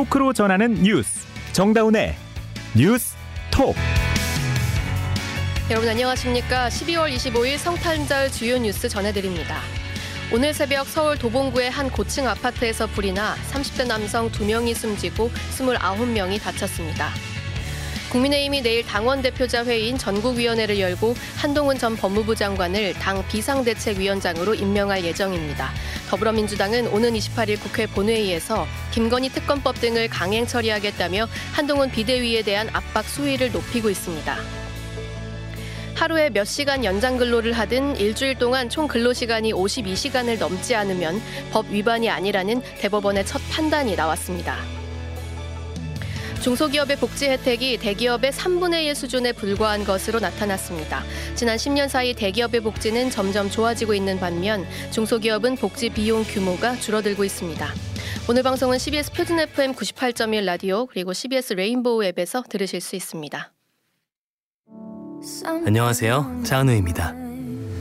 토크로 전하는 뉴스 정다운의 뉴스 톡 여러분 안녕하십니까? 12월 25일 성탄절 주요 뉴스 전해드립니다. 오늘 새벽 서울 도봉구의 한 고층 아파트에서 불이 나 30대 남성 2명이 숨지고 29명이 다쳤습니다. 국민의힘이 내일 당원 대표자 회의인 전국위원회를 열고 한동훈 전 법무부 장관을 당 비상대책위원장으로 임명할 예정입니다. 더불어민주당은 오는 28일 국회 본회의에서 김건희 특검법 등을 강행 처리하겠다며 한동훈 비대위에 대한 압박 수위를 높이고 있습니다. 하루에 몇 시간 연장 근로를 하든 일주일 동안 총 근로 시간이 52시간을 넘지 않으면 법 위반이 아니라는 대법원의 첫 판단이 나왔습니다. 중소기업의 복지 혜택이 대기업의 3분의 1 수준에 불과한 것으로 나타났습니다. 지난 10년 사이 대기업의 복지는 점점 좋아지고 있는 반면 중소기업은 복지 비용 규모가 줄어들고 있습니다. 오늘 방송은 CBS 표준 FM 98.1 라디오 그리고 CBS 레인보우 앱에서 들으실 수 있습니다. 안녕하세요. 차은우입니다.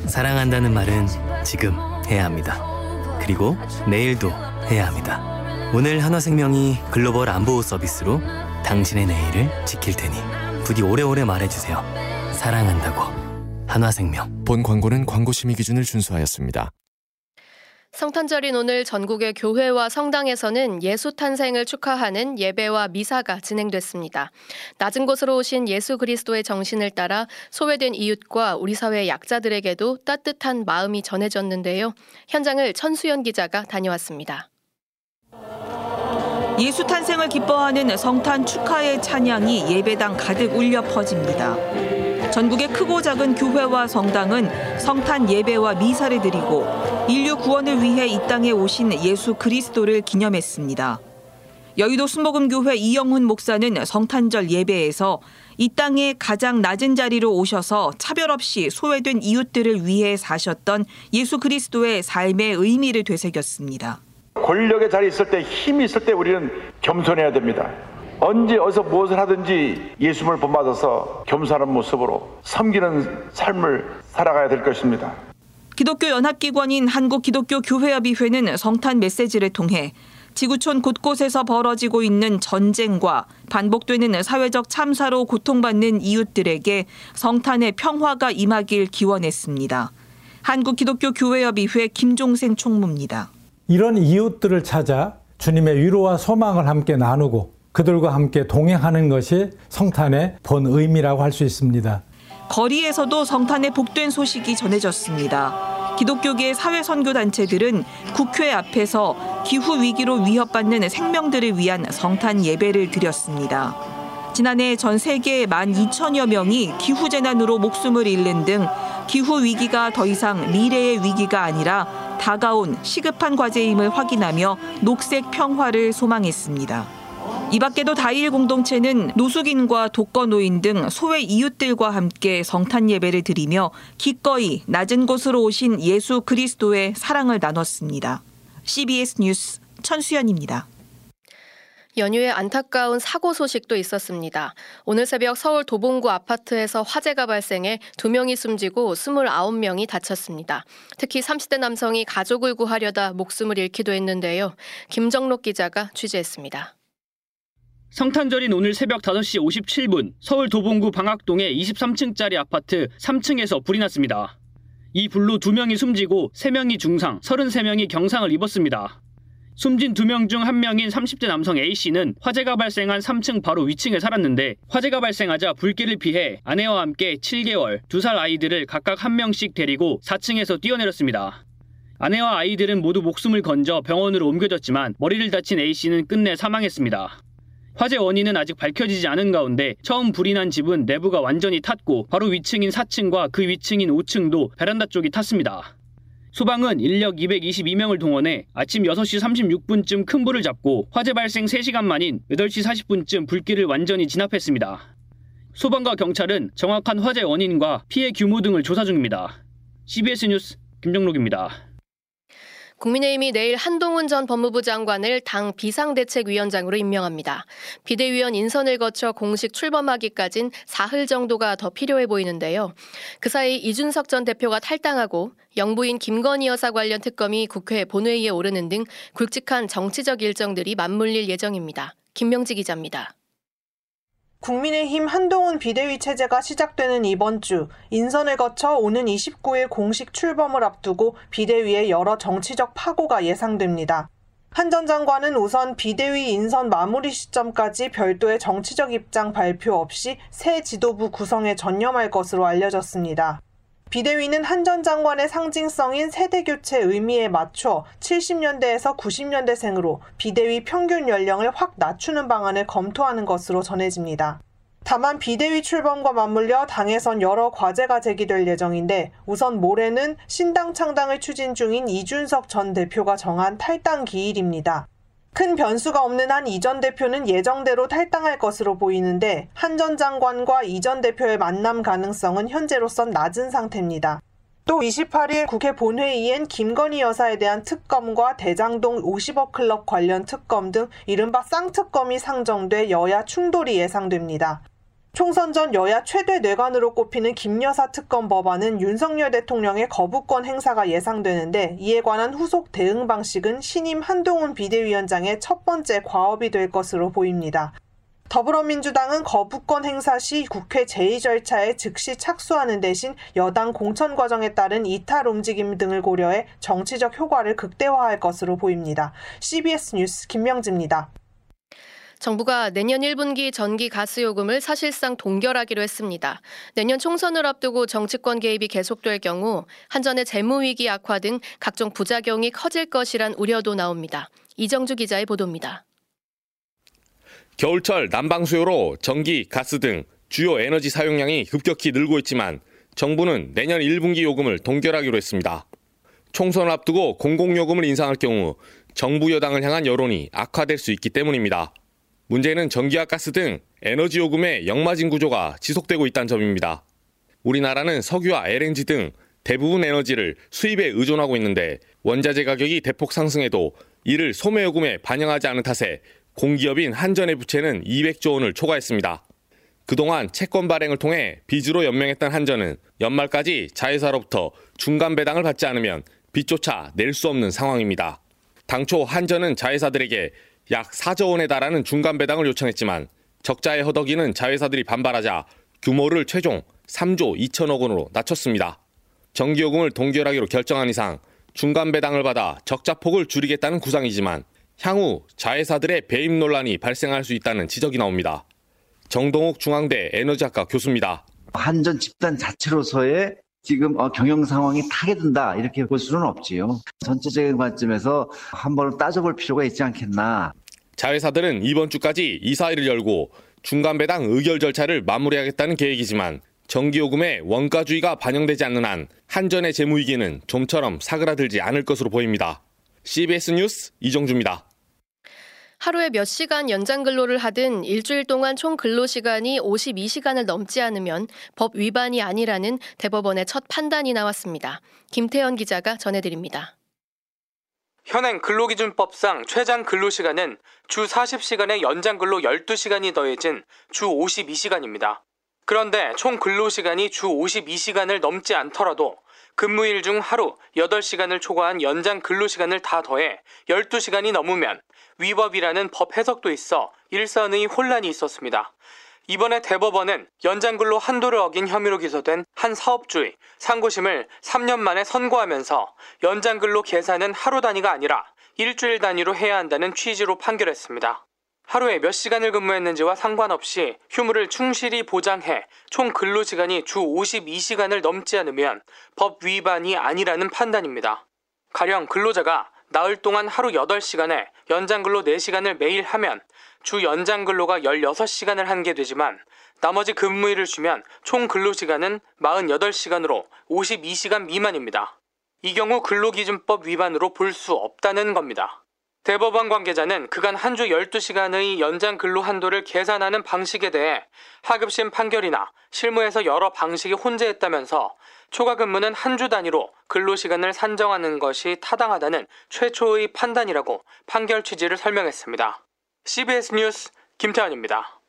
사랑한다는 말은 지금 해야 합니다. 그리고 내일도 해야 합니다. 오늘 한화생명이 글로벌 안보 서비스로 당신의 내일을 지킬 테니 부디 오래오래 말해주세요. 사랑한다고. 한화생명. 본 광고는 광고 심의 기준을 준수하였습니다. 성탄절인 오늘 전국의 교회와 성당에서는 예수 탄생을 축하하는 예배와 미사가 진행됐습니다. 낮은 곳으로 오신 예수 그리스도의 정신을 따라 소외된 이웃과 우리 사회 약자들에게도 따뜻한 마음이 전해졌는데요. 현장을 천수연 기자가 다녀왔습니다. 예수 탄생을 기뻐하는 성탄 축하의 찬양이 예배당 가득 울려 퍼집니다. 전국의 크고 작은 교회와 성당은 성탄 예배와 미사를 드리고 인류 구원을 위해 이 땅에 오신 예수 그리스도를 기념했습니다. 여의도 순복음교회 이영훈 목사는 성탄절 예배에서 이 땅에 가장 낮은 자리로 오셔서 차별 없이 소외된 이웃들을 위해 사셨던 예수 그리스도의 삶의 의미를 되새겼습니다. 권력의 자리에 있을 때 힘이 있을 때 우리는 겸손해야 됩니다. 언제 어디서 무엇을 하든지 예수님을 본받아서 겸손한 모습으로 섬기는 삶을 살아가야 될 것입니다. 기독교 연합기관인 한국기독교교회협의회는 성탄 메시지를 통해 지구촌 곳곳에서 벌어지고 있는 전쟁과 반복되는 사회적 참사로 고통받는 이웃들에게 성탄의 평화가 임하길 기원했습니다. 한국기독교교회협의회 김종생 총무입니다. 이런 이웃들을 찾아 주님의 위로와 소망을 함께 나누고 그들과 함께 동행하는 것이 성탄의 본 의미라고 할 수 있습니다. 거리에서도 성탄의 복된 소식이 전해졌습니다. 기독교계 사회선교단체들은 국회 앞에서 기후 위기로 위협받는 생명들을 위한 성탄 예배를 드렸습니다. 지난해 전 세계 1만 2천여 명이 기후재난으로 목숨을 잃는 등 기후 위기가 더 이상 미래의 위기가 아니라 다가온 시급한 과제임을 확인하며 녹색 평화를 소망했습니다. 이 밖에도 다일 공동체는 노숙인과 독거 노인 등 소외 이웃들과 함께 성탄 예배를 드리며 기꺼이 낮은 곳으로 오신 예수 그리스도의 사랑을 나눴습니다. CBS 뉴스 천수연입니다. 연휴에 안타까운 사고 소식도 있었습니다. 오늘 새벽 서울 도봉구 아파트에서 화재가 발생해 2명이 숨지고 29명이 다쳤습니다. 특히 30대 남성이 가족을 구하려다 목숨을 잃기도 했는데요. 김정록 기자가 취재했습니다. 성탄절인 오늘 새벽 5시 57분 서울 도봉구 방학동의 23층짜리 아파트 3층에서 불이 났습니다. 이 불로 2명이 숨지고 3명이 중상, 33명이 경상을 입었습니다. 숨진 2명 중 1명인 30대 남성 A씨는 화재가 발생한 3층 바로 위층에 살았는데 화재가 발생하자 불길을 피해 아내와 함께 7개월, 2살 아이들을 각각 1명씩 데리고 4층에서 뛰어내렸습니다. 아내와 아이들은 모두 목숨을 건져 병원으로 옮겨졌지만 머리를 다친 A씨는 끝내 사망했습니다. 화재 원인은 아직 밝혀지지 않은 가운데 처음 불이 난 집은 내부가 완전히 탔고 바로 위층인 4층과 그 위층인 5층도 베란다 쪽이 탔습니다. 소방은 인력 222명을 동원해 아침 6시 36분쯤 큰 불을 잡고 화재 발생 3시간 만인 8시 40분쯤 불길을 완전히 진압했습니다. 소방과 경찰은 정확한 화재 원인과 피해 규모 등을 조사 중입니다. CBS 뉴스 김정록입니다. 국민의힘이 내일 한동훈 전 법무부 장관을 당 비상대책위원장으로 임명합니다. 비대위원 인선을 거쳐 공식 출범하기까진 사흘 정도가 더 필요해 보이는데요. 그 사이 이준석 전 대표가 탈당하고 영부인 김건희 여사 관련 특검이 국회 본회의에 오르는 등 굵직한 정치적 일정들이 맞물릴 예정입니다. 김명지 기자입니다. 국민의힘 한동훈 비대위 체제가 시작되는 이번 주 인선을 거쳐 오는 29일 공식 출범을 앞두고 비대위에 여러 정치적 파고가 예상됩니다. 한 전 장관은 우선 비대위 인선 마무리 시점까지 별도의 정치적 입장 발표 없이 새 지도부 구성에 전념할 것으로 알려졌습니다. 비대위는 한 전 장관의 상징성인 세대 교체 의미에 맞춰 70년대에서 90년대생으로 비대위 평균 연령을 확 낮추는 방안을 검토하는 것으로 전해집니다. 다만 비대위 출범과 맞물려 당에선 여러 과제가 제기될 예정인데 우선 모레는 신당 창당을 추진 중인 이준석 전 대표가 정한 탈당 기일입니다. 큰 변수가 없는 한 이 전 대표는 예정대로 탈당할 것으로 보이는데 한 전 장관과 이 전 대표의 만남 가능성은 현재로선 낮은 상태입니다. 또 28일 국회 본회의엔 김건희 여사에 대한 특검과 대장동 50억 클럽 관련 특검 등 이른바 쌍특검이 상정돼 여야 충돌이 예상됩니다. 총선 전 여야 최대 뇌관으로 꼽히는 김여사 특검 법안은 윤석열 대통령의 거부권 행사가 예상되는데 이에 관한 후속 대응 방식은 신임 한동훈 비대위원장의 첫 번째 과업이 될 것으로 보입니다. 더불어민주당은 거부권 행사 시 국회 제의 절차에 즉시 착수하는 대신 여당 공천 과정에 따른 이탈 움직임 등을 고려해 정치적 효과를 극대화할 것으로 보입니다. CBS 뉴스 김명지입니다. 정부가 내년 1분기 전기 가스 요금을 사실상 동결하기로 했습니다. 내년 총선을 앞두고 정치권 개입이 계속될 경우 한전의 재무 위기 악화 등 각종 부작용이 커질 것이란 우려도 나옵니다. 이정주 기자의 보도입니다. 겨울철 난방 수요로 전기, 가스 등 주요 에너지 사용량이 급격히 늘고 있지만 정부는 내년 1분기 요금을 동결하기로 했습니다. 총선을 앞두고 공공요금을 인상할 경우 정부 여당을 향한 여론이 악화될 수 있기 때문입니다. 문제는 전기와 가스 등 에너지 요금의 역마진 구조가 지속되고 있다는 점입니다. 우리나라는 석유와 LNG 등 대부분 에너지를 수입에 의존하고 있는데 원자재 가격이 대폭 상승해도 이를 소매 요금에 반영하지 않은 탓에 공기업인 한전의 부채는 200조 원을 초과했습니다. 그동안 채권 발행을 통해 빚으로 연명했던 한전은 연말까지 자회사로부터 중간 배당을 받지 않으면 빚조차 낼 수 없는 상황입니다. 당초 한전은 자회사들에게 약 4조 원에 달하는 중간 배당을 요청했지만 적자의 허덕이는 자회사들이 반발하자 규모를 최종 3조 2천억 원으로 낮췄습니다. 전기요금을 동결하기로 결정한 이상 중간 배당을 받아 적자 폭을 줄이겠다는 구상이지만 향후 자회사들의 배임 논란이 발생할 수 있다는 지적이 나옵니다. 정동욱 중앙대 에너지학과 교수입니다. 한전 집단 자체로서의 지금 어, 경영 상황이 타게된다 이렇게 볼 수는 없지요. 전체적인 관점에서 한번 따져볼 필요가 있지 않겠나. 자회사들은 이번 주까지 이사회를 열고 중간 배당 의결 절차를 마무리하겠다는 계획이지만 전기요금에 원가주의가 반영되지 않는 한 한전의 재무위기는 좀처럼 사그라들지 않을 것으로 보입니다. CBS 뉴스 이정주입니다. 하루에 몇 시간 연장 근로를 하든 일주일 동안 총 근로 시간이 52시간을 넘지 않으면 법 위반이 아니라는 대법원의 첫 판단이 나왔습니다. 김태현 기자가 전해드립니다. 현행 근로기준법상 최장 근로시간은 주 40시간의 연장 근로 12시간이 더해진 주 52시간입니다. 그런데 총 근로시간이 주 52시간을 넘지 않더라도 근무일 중 하루 8시간을 초과한 연장 근로시간을 다 더해 12시간이 넘으면 위법이라는 법 해석도 있어 일선의 혼란이 있었습니다. 이번에 대법원은 연장근로 한도를 어긴 혐의로 기소된 한 사업주의 상고심을 3년 만에 선고하면서 연장근로 계산은 하루 단위가 아니라 일주일 단위로 해야 한다는 취지로 판결했습니다. 하루에 몇 시간을 근무했는지와 상관없이 휴무를 충실히 보장해 총 근로 시간이 주 52시간을 넘지 않으면 법 위반이 아니라는 판단입니다. 가령 근로자가 나흘 동안 하루 8시간에 연장 근로 4시간을 매일 하면 주 연장 근로가 16시간을 한게 되지만 나머지 근무일을 주면 총 근로시간은 48시간으로 52시간 미만입니다. 이 경우 근로기준법 위반으로 볼 수 없다는 겁니다. 대법원 관계자는 그간 한 주 12시간의 연장 근로 한도를 계산하는 방식에 대해 하급심 판결이나 실무에서 여러 방식이 혼재했다면서 초과 근무는 한 주 단위로 근로시간을 산정하는 것이 타당하다는 최초의 판단이라고 판결 취지를 설명했습니다. CBS 뉴스 김태환입니다.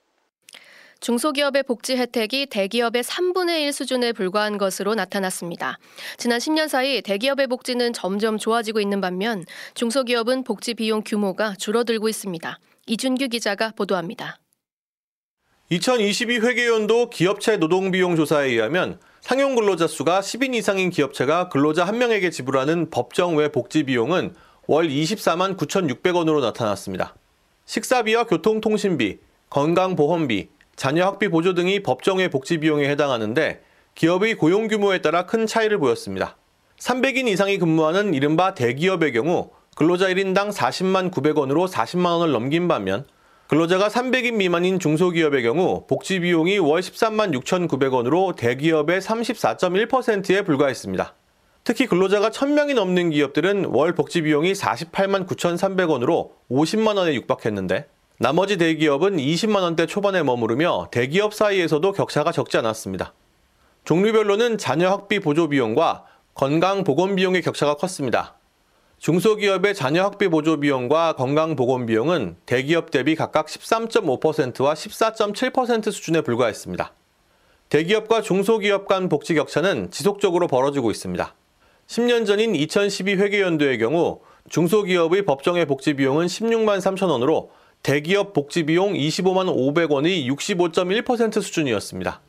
중소기업의 복지 혜택이 대기업의 3분의 1 수준에 불과한 것으로 나타났습니다. 지난 10년 사이 대기업의 복지는 점점 좋아지고 있는 반면 중소기업은 복지 비용 규모가 줄어들고 있습니다. 이준규 기자가 보도합니다. 2022 회계연도 기업체 노동비용 조사에 의하면 상용 근로자 수가 10인 이상인 기업체가 근로자 1명에게 지불하는 법정 외 복지 비용은 월 24만 9,600원으로 나타났습니다. 식사비와 교통통신비, 건강보험비, 자녀 학비 보조 등이 법정 외 복지 비용에 해당하는데 기업의 고용 규모에 따라 큰 차이를 보였습니다. 300인 이상이 근무하는 이른바 대기업의 경우 근로자 1인당 40만 900원으로 40만 원을 넘긴 반면 근로자가 300인 미만인 중소기업의 경우 복지 비용이 월 13만 6,900원으로 대기업의 34.1%에 불과했습니다. 특히 근로자가 1000명이 넘는 기업들은 월 복지 비용이 48만 9,300원으로 50만 원에 육박했는데 나머지 대기업은 20만 원대 초반에 머무르며 대기업 사이에서도 격차가 적지 않았습니다. 종류별로는 자녀 학비 보조 비용과 건강 보건 비용의 격차가 컸습니다. 중소기업의 자녀 학비 보조 비용과 건강 보건 비용은 대기업 대비 각각 13.5%와 14.7% 수준에 불과했습니다. 대기업과 중소기업 간 복지 격차는 지속적으로 벌어지고 있습니다. 10년 전인 2012 회계연도의 경우 중소기업의 법정의 복지 비용은 16만 3천 원으로 대기업 복지 비용 25만 500원의 65.1% 수준이었습니다.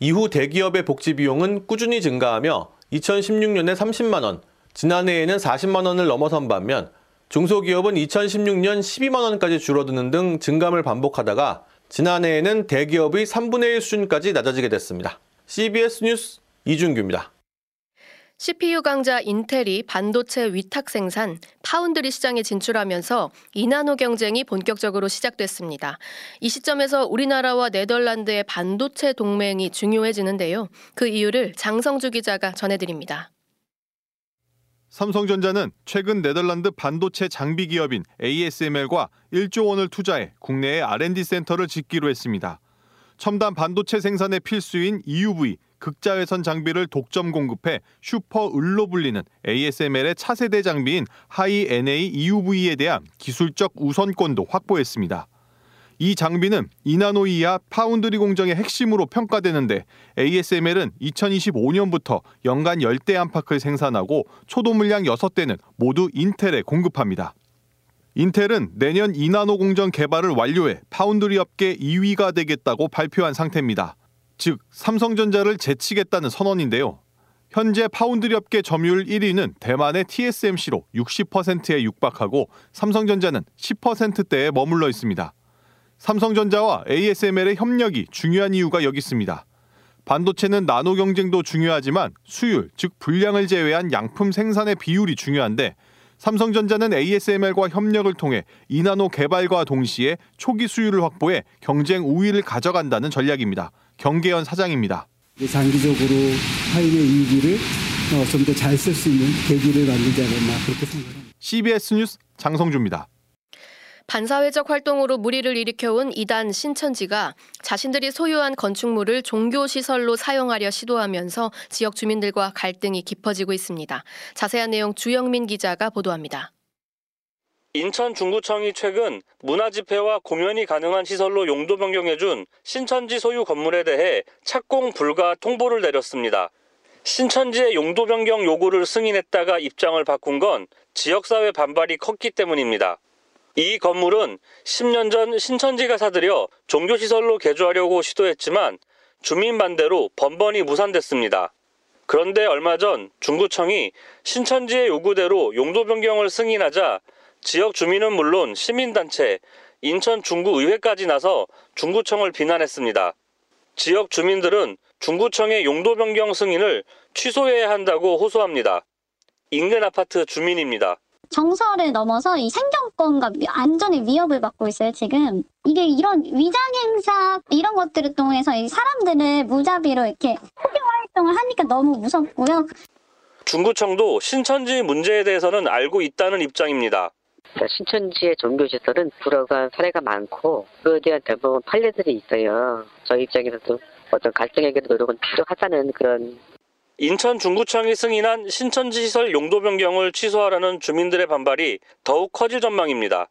이후 대기업의 복지 비용은 꾸준히 증가하며 2016년에 30만 원, 지난해에는 40만 원을 넘어선 반면 중소기업은 2016년 12만 원까지 줄어드는 등 증감을 반복하다가 지난해에는 대기업의 3분의 1 수준까지 낮아지게 됐습니다. CBS 뉴스 이준규입니다. CPU 강자 인텔이 반도체 위탁 생산 파운드리 시장에 진출하면서 이나노 경쟁이 본격적으로 시작됐습니다. 이 시점에서 우리나라와 네덜란드의 반도체 동맹이 중요해지는데요. 그 이유를 장성주 기자가 전해드립니다. 삼성전자는 최근 네덜란드 반도체 장비 기업인 ASML과 1조 원을 투자해 국내에 R&D 센터를 짓기로 했습니다. 첨단 반도체 생산의 필수인 EUV, 극자외선 장비를 독점 공급해 슈퍼 을로 불리는 ASML의 차세대 장비인 High NA EUV에 대한 기술적 우선권도 확보했습니다. 이 장비는 이나노 이하 파운드리 공정의 핵심으로 평가되는데 ASML은 2025년부터 연간 10대 안팎을 생산하고 초도 물량 6대는 모두 인텔에 공급합니다. 인텔은 내년 이나노 공정 개발을 완료해 파운드리 업계 2위가 되겠다고 발표한 상태입니다. 즉 삼성전자를 제치겠다는 선언인데요. 현재 파운드리 업계 점유율 1위는 대만의 TSMC로 60%에 육박하고 삼성전자는 10%대에 머물러 있습니다. 삼성전자와 ASML의 협력이 중요한 이유가 여기 있습니다. 반도체는 나노 경쟁도 중요하지만 수율, 즉 분량을 제외한 양품 생산의 비율이 중요한데 삼성전자는 ASML과 협력을 통해 이나노 개발과 동시에 초기 수율을 확보해 경쟁 우위를 가져간다는 전략입니다. 경계현 사장입니다. 장기적으로 타인의 이익을 좀 더 잘 쓸 수 있는 계기를 만들지 않았나 그렇게 생각합니다. CBS 뉴스 장성주입니다. 반사회적 활동으로 무리를 일으켜온 이단 신천지가 자신들이 소유한 건축물을 종교시설로 사용하려 시도하면서 지역 주민들과 갈등이 깊어지고 있습니다. 자세한 내용 주영민 기자가 보도합니다. 인천 중구청이 최근 문화집회와 공연이 가능한 시설로 용도 변경해준 신천지 소유 건물에 대해 착공 불가 통보를 내렸습니다. 신천지의 용도 변경 요구를 승인했다가 입장을 바꾼 건 지역사회 반발이 컸기 때문입니다. 이 건물은 10년 전 신천지가 사들여 종교시설로 개조하려고 시도했지만 주민 반대로 번번이 무산됐습니다. 그런데 얼마 전 중구청이 신천지의 요구대로 용도 변경을 승인하자 지역 주민은 물론 시민단체, 인천 중구의회까지 나서 중구청을 비난했습니다. 지역 주민들은 중구청의 용도 변경 승인을 취소해야 한다고 호소합니다. 인근 아파트 주민입니다. 정서를 넘어서 이 생존권과 안전의 위협을 받고 있어요, 지금. 이게 이런 위장 행사, 이런 것들을 통해서 이 사람들을 무자비로 이렇게 포교 활동을 하니까 너무 무섭고요. 중구청도 신천지 문제에 대해서는 알고 있다는 입장입니다. 신천지의 종교시설은 불어간 사례가 많고 그에 대한 대부분 판례들이 있어요. 저희 입장에서도 어떤 갈등 해결 노력은 필요하다는 그런 인천 중구청이 승인한 신천지 시설 용도 변경을 취소하라는 주민들의 반발이 더욱 커질 전망입니다.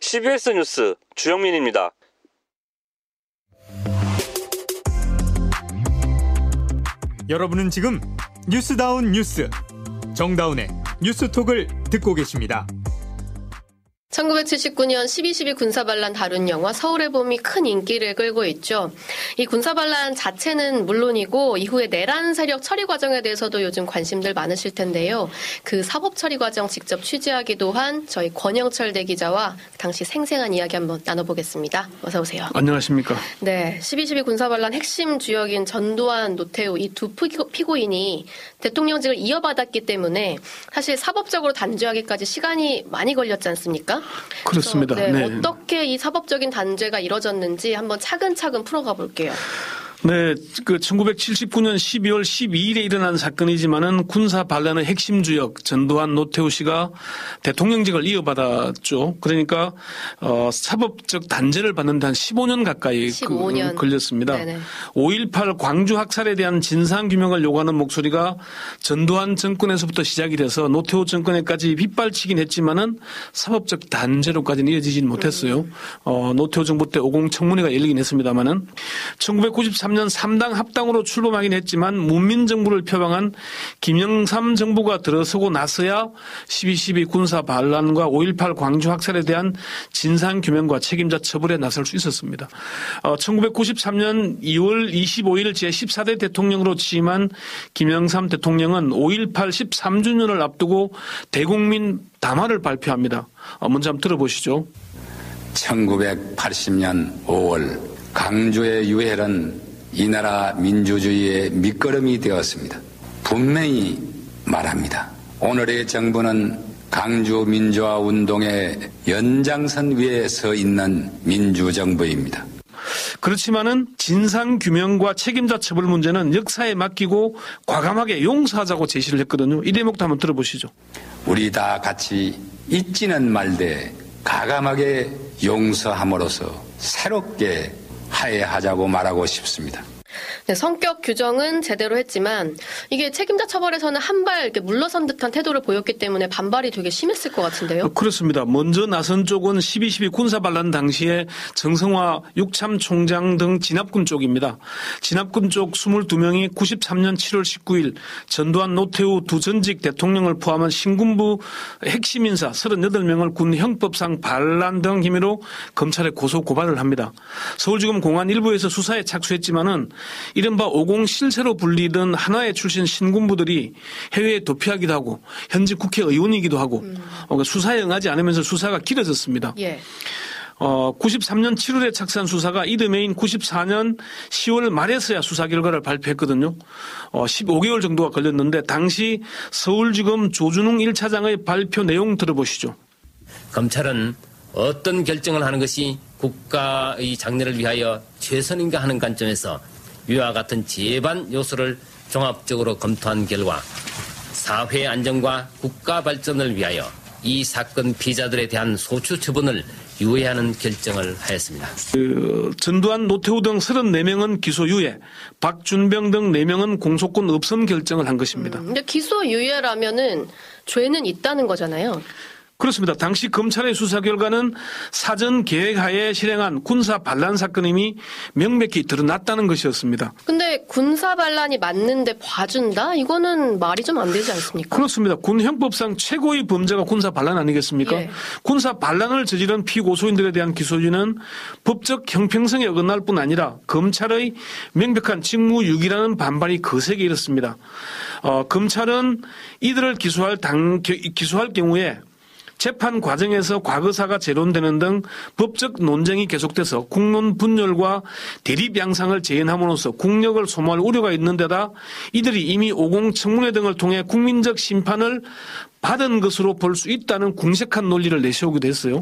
CBS 뉴스 주영민입니다. 여러분은 지금 뉴스다운 뉴스 정다운의 뉴스톡을 듣고 계십니다. 1979년 12.12 군사반란 다룬 영화 서울의 봄이 큰 인기를 끌고 있죠. 이 군사반란 자체는 물론이고 이후에 내란 세력 처리 과정에 대해서도 요즘 관심들 많으실 텐데요. 그 사법 처리 과정 직접 취재하기도 한 저희 권영철 대기자와 당시 생생한 이야기 한번 나눠보겠습니다. 어서 오세요. 안녕하십니까. 네, 12.12 군사반란 핵심 주역인 전두환, 노태우 이 두 피고인이 대통령직을 이어받았기 때문에 사실 사법적으로 단죄하기까지 시간이 많이 걸렸지 않습니까? 그렇습니다. 네, 네. 어떻게 이 사법적인 단죄가 이뤄졌는지 한번 차근차근 풀어가 볼게요. 네, 그 1979년 12월 12일에 일어난 사건이지만은 군사 반란의 핵심 주역 전두환 노태우 씨가 대통령직을 이어받았죠. 그러니까 어 사법적 단죄를 받는데 한 15년 가까이 15년. 그, 걸렸습니다. 네네. 5.18 광주 학살에 대한 진상 규명을 요구하는 목소리가 전두환 정권에서부터 시작이 돼서 노태우 정권에까지 빗발치긴 했지만은 사법적 단죄로까지는 이어지지는 못했어요. 어, 노태우 정부 때 50 청문회가 열리긴 했습니다만은 1993년 3당 합당으로 출범하긴 했지만 문민 정부를 표방한 김영삼 정부가 들어서고 나서야 12.12 군사 반란과 5.18 광주 학살에 대한 진상 규명과 책임자 처벌에 나설 수 있었습니다. 어, 1993년 2월 25일 제14대 대통령으로 취임한 김영삼 대통령은 5.18 13주년을 앞두고 대국민 담화를 발표합니다. 어, 먼저 한번 들어보시죠. 1980년 5월 강조의 유해는 이 나라 민주주의의 밑거름이 되었습니다. 분명히 말합니다. 오늘의 정부는 강주 민주화 운동의 연장선 위에 서 있는 민주정부입니다. 그렇지만은 진상 규명과 책임자 처벌 문제는 역사에 맡기고 과감하게 용서하자고 제시를 했거든요. 이 대목도 한번 들어보시죠. 우리 다 같이 잊지는 말되 가감하게 용서함으로써 새롭게 화해하자고 말하고 싶습니다. 네, 성격 규정은 제대로 했지만 이게 책임자 처벌에서는 한 발 이렇게 물러선 듯한 태도를 보였기 때문에 반발이 되게 심했을 것 같은데요. 그렇습니다. 먼저 나선 쪽은 12.12 군사 반란 당시에 정성화 육참 총장 등 진압군 쪽입니다. 진압군 쪽 22명이 93년 7월 19일 전두환 노태우 두 전직 대통령을 포함한 신군부 핵심 인사 38명을 군 형법상 반란 등 혐의로 검찰에 고소 고발을 합니다. 서울지검 공안 일부에서 수사에 착수했지만은 이른바 50 실세로 불리던 하나의 출신 신군부들이 해외에 도피하기도 하고 현직 국회의원이기도 하고 어, 수사에 응하지 않으면서 수사가 길어졌습니다. 예. 어, 93년 7월에 착수한 수사가 이듬해인 94년 10월 말에서야 수사 결과를 발표했거든요. 어, 15개월 정도가 걸렸는데 당시 서울지검 조준웅 1차장의 발표 내용 들어보시죠. 검찰은 어떤 결정을 하는 것이 국가의 장래를 위하여 최선인가 하는 관점에서 위와 같은 제반 요소를 종합적으로 검토한 결과 사회 안정과 국가 발전을 위하여 이 사건 피자들에 대한 소추 처분을 유예하는 결정을 하였습니다. 그 전두환, 노태우 등 34명은 기소 유예, 박준병 등 4명은 공소권 없음 결정을 한 것입니다. 근데 기소 유예라면은 죄는 있다는 거잖아요. 그렇습니다. 당시 검찰의 수사 결과는 사전 계획하에 실행한 군사 반란 사건임이 명백히 드러났다는 것이었습니다. 근데 군사 반란이 맞는데 봐준다? 이거는 말이 좀 안 되지 않습니까? 그렇습니다. 군 형법상 최고의 범죄가 군사 반란 아니겠습니까? 예. 군사 반란을 저지른 피고소인들에 대한 기소유는 법적 형평성에 어긋날 뿐 아니라 검찰의 명백한 직무유기라는 반발이 거세게 일었습니다. 어, 검찰은 이들을 기소할 당, 기소할 경우에 재판 과정에서 과거사가 재론되는 등 법적 논쟁이 계속돼서 국론 분열과 대립 양상을 재현함으로써 국력을 소모할 우려가 있는 데다 이들이 이미 50 청문회 등을 통해 국민적 심판을 받은 것으로 볼 수 있다는 궁색한 논리를 내세우기도 했어요.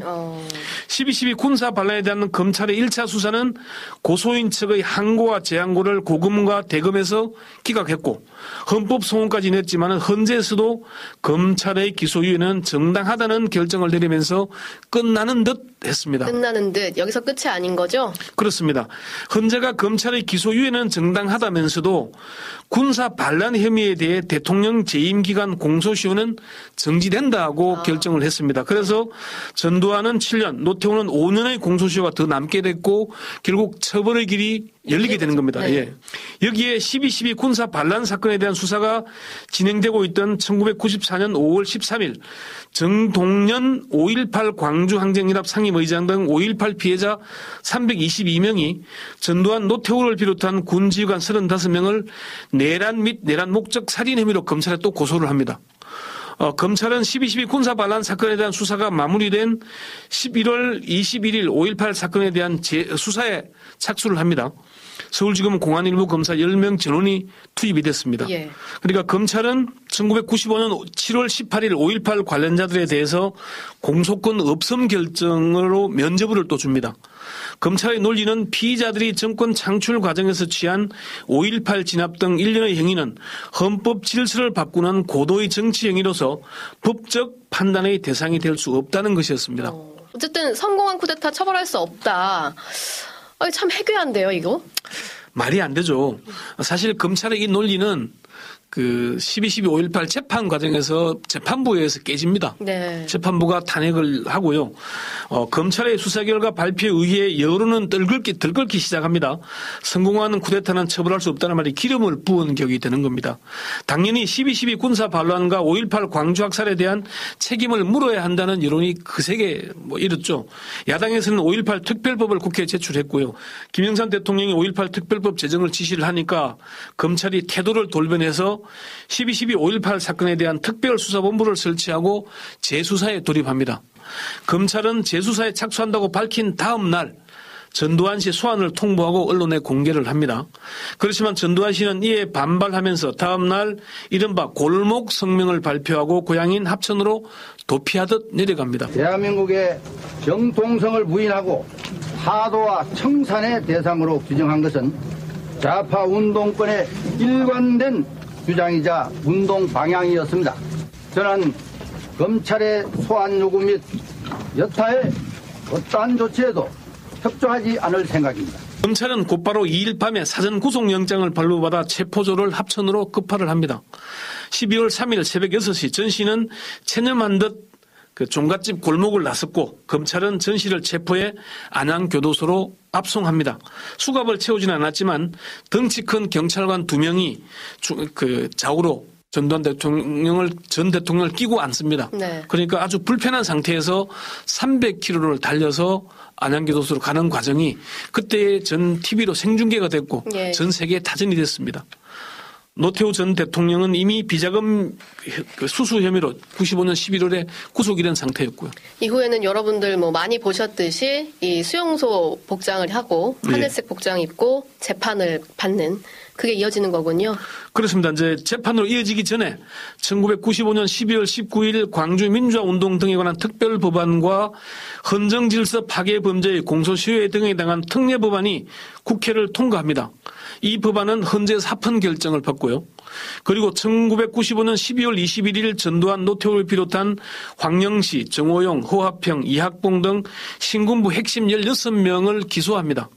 12.12 군사 반란에 대한 검찰의 1차 수사는 고소인 측의 항고와 재항고를 고금과 대검에서 기각했고 헌법 소원까지 냈지만 헌재에서도 검찰의 기소유예는 정당하다는 결정을 내리면서 끝나는 듯 했습니다. 끝나는 듯 여기서 끝이 아닌 거죠? 그렇습니다. 헌재가 검찰의 기소유예는 정당하다면서도 군사 반란 혐의에 대해 대통령 재임 기간 공소시효는 정지된다고 결정을 했습니다. 그래서 전두환은 7년, 노태우는 5년의 공소시효가 더 남게 됐고 결국 처벌의 길이 열리게 되는 겁니다. 네. 예. 여기에 12.12 군사 반란 사건에 대한 수사가 진행되고 있던 1994년 5월 13일 정동년 5.18 광주항쟁연합 상임의장 등 5.18 피해자 322명이 전두환 노태우를 비롯한 군 지휘관 35명을 내란 및 내란 목적 살인 혐의로 검찰에 또 고소를 합니다. 어, 검찰은 12.12 군사 반란 사건에 대한 수사가 마무리된 11월 21일 5.18 사건에 대한 재- 수사에 착수를 합니다. 서울지검 공안일부 검사 10명 전원이 투입이 됐습니다. 예. 그러니까 검찰은 1995년 7월 18일 5.18 관련자들에 대해서 공소권 없음 결정으로 면죄부를 또 줍니다. 검찰의 논리는 피의자들이 정권 창출 과정에서 취한 5.18 진압 등 일련의 행위는 헌법 질서를 바꾸는 고도의 정치 행위로서 법적 판단의 대상이 될 수 없다는 것이었습니다. 어쨌든 성공한 쿠데타 처벌할 수 없다. 참 해괴한데요, 이거? 말이 안 되죠. 사실 검찰의 이 논리는 그 12.12 5.18 재판 과정에서 재판부에 의해서 깨집니다. 네. 재판부가 탄핵을 하고요. 어, 검찰의 수사 결과 발표에 의해 여론은 들끓기, 들끓기 시작합니다. 성공하는 쿠데타는 처벌할 수 없다는 말이 기름을 부은 격이 되는 겁니다. 당연히 12.12 군사 반란과 5.18 광주 학살에 대한 책임을 물어야 한다는 여론이 그세게 뭐 이렇죠. 야당에서는 5.18 특별법을 국회에 제출했고요. 김영삼 대통령이 5.18 특별법 제정을 지시를 하니까 검찰이 태도를 돌변해서 12.12 5.18 사건에 대한 특별수사본부를 설치하고 재수사에 돌입합니다. 검찰은 재수사에 착수한다고 밝힌 다음 날 전두환 씨 소환을 통보하고 언론에 공개를 합니다. 그렇지만 전두환 씨는 이에 반발하면서 다음 날 이른바 골목 성명을 발표하고 고향인 합천으로 도피하듯 내려갑니다. 대한민국의 정통성을 부인하고 하도와 청산의 대상으로 규정한 것은 좌파 운동권의 일관된 주장이자 운동 방향이었습니다. 저는 검찰의 소환 요구 및 여타의 어떠한 조치에도 협조하지 않을 생각입니다. 검찰은 곧바로 2일 밤에 사전 구속영장을 발부받아 체포조를 합천으로 급파를 합니다. 12월 3일 새벽 6시 전 씨는 체념한 듯 그 종갓집 골목을 나섰고 검찰은 전 씨를 체포해 안양교도소로 압송합니다. 수갑을 채우지는 않았지만 덩치 큰 경찰관 두 명이 주- 그 좌우로 전두환 대통령을 전 대통령을 끼고 앉습니다. 네. 그러니까 아주 불편한 상태에서 300km를 달려서 안양교도소로 가는 과정이 그때 전 TV로 생중계가 됐고 예. 전 세계에 타전이 됐습니다. 노태우 전 대통령은 이미 비자금 그 수수 혐의로 95년 11월에 구속이 된 상태였고요. 이후에는 여러분들 뭐 많이 보셨듯이 이 수용소 복장을 하고 예. 하늘색 복장 입고 재판을 받는 그게 이어지는 거군요. 그렇습니다. 이제 재판으로 이어지기 전에 1995년 12월 19일 광주 민주화 운동 등에 관한 특별 법안과 헌정 질서 파괴 범죄의 공소시효에 등에 해당한 특례 법안이 국회를 통과합니다. 이 법안은 헌재 사펀 결정을 받고요. 그리고 1995년 12월 21일 전두환 노태우를 비롯한 황영시, 정호용, 허화평, 이학봉 등 신군부 핵심 16명을 기소합니다.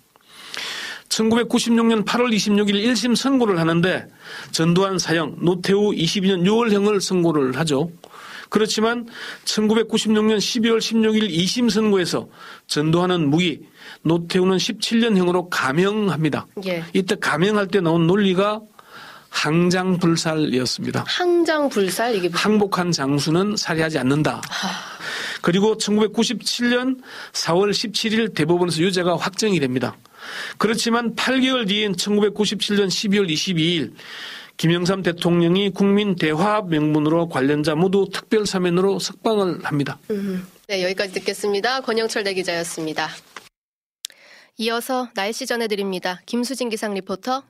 1996년 8월 26일 1심 선고를 하는데 전두환 사형, 노태우 22년 6월형을 선고를 하죠. 그렇지만 1996년 12월 16일 2심 선고에서 전두환은 무기, 노태우는 17년형으로 감형합니다. 예. 이때 감형할 때 나온 논리가 항장불살이었습니다. 항장불살 이게 무슨 항복한 장수는 살해하지 않는다. 그리고 1997년 4월 17일 대법원에서 유죄가 확정이 됩니다. 그렇지만 8개월 뒤인 1997년 12월 22일 김영삼 대통령이 국민 대화합 명분으로 관련자 모두 특별 사면으로 석방을 합니다. 음. 네, 여기까지 듣겠습니다. 권영철 대기자였습니다. 이어서 날씨 전해드립니다. 김수진 기상 리포터.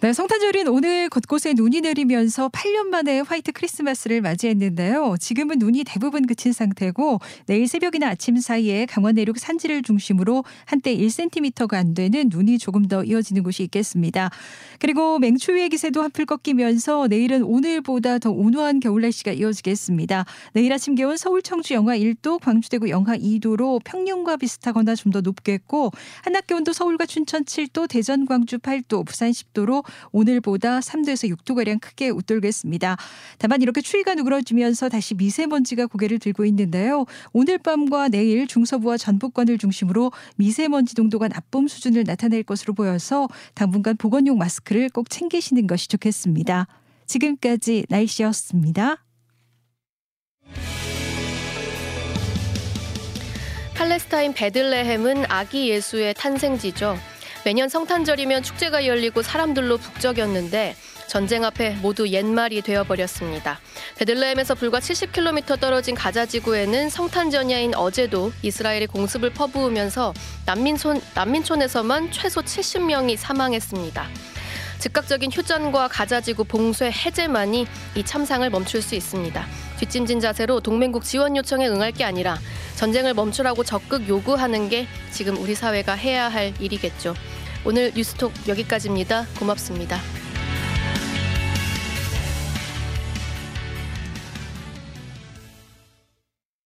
네, 성탄절인 오늘 곳곳에 눈이 내리면서 8년 만에 화이트 크리스마스를 맞이했는데요. 지금은 눈이 대부분 그친 상태고 내일 새벽이나 아침 사이에 강원 내륙 산지를 중심으로 한때 1cm가 안 되는 눈이 조금 더 이어지는 곳이 있겠습니다. 그리고 맹추위의 기세도 한풀 꺾이면서 내일은 오늘보다 더 온화한 겨울 날씨가 이어지겠습니다. 내일 아침 기온 서울 청주 영하 1도, 광주 대구 영하 2도로 평년과 비슷하거나 좀 더 높겠고 한낮 기온도 서울과 춘천 7도, 대전 광주 8도, 부산 10도로 오늘보다 3도에서 6도가량 크게 웃돌겠습니다. 다만 이렇게 추위가 누그러지면서 다시 미세먼지가 고개를 들고 있는데요. 오늘 밤과 내일 중서부와 전북권을 중심으로 미세먼지 농도가 나쁨 수준을 나타낼 것으로 보여서 당분간 보건용 마스크를 꼭 챙기시는 것이 좋겠습니다. 지금까지 날씨였습니다. 팔레스타인 베들레헴은 아기 예수의 탄생지죠. 매년 성탄절이면 축제가 열리고 사람들로 북적였는데 전쟁 앞에 모두 옛말이 되어버렸습니다. 베들레헴에서 불과 70km 떨어진 가자 지구에는 성탄 전야인 어제도 이스라엘이 공습을 퍼부으면서 난민촌, 난민촌에서만 최소 70명이 사망했습니다. 즉각적인 휴전과 가자지구 봉쇄 해제만이 이 참상을 멈출 수 있습니다. 뒷짐진 자세로 동맹국 지원 요청에 응할 게 아니라 전쟁을 멈추라고 적극 요구하는 게 지금 우리 사회가 해야 할 일이겠죠. 오늘 뉴스톡 여기까지입니다. 고맙습니다.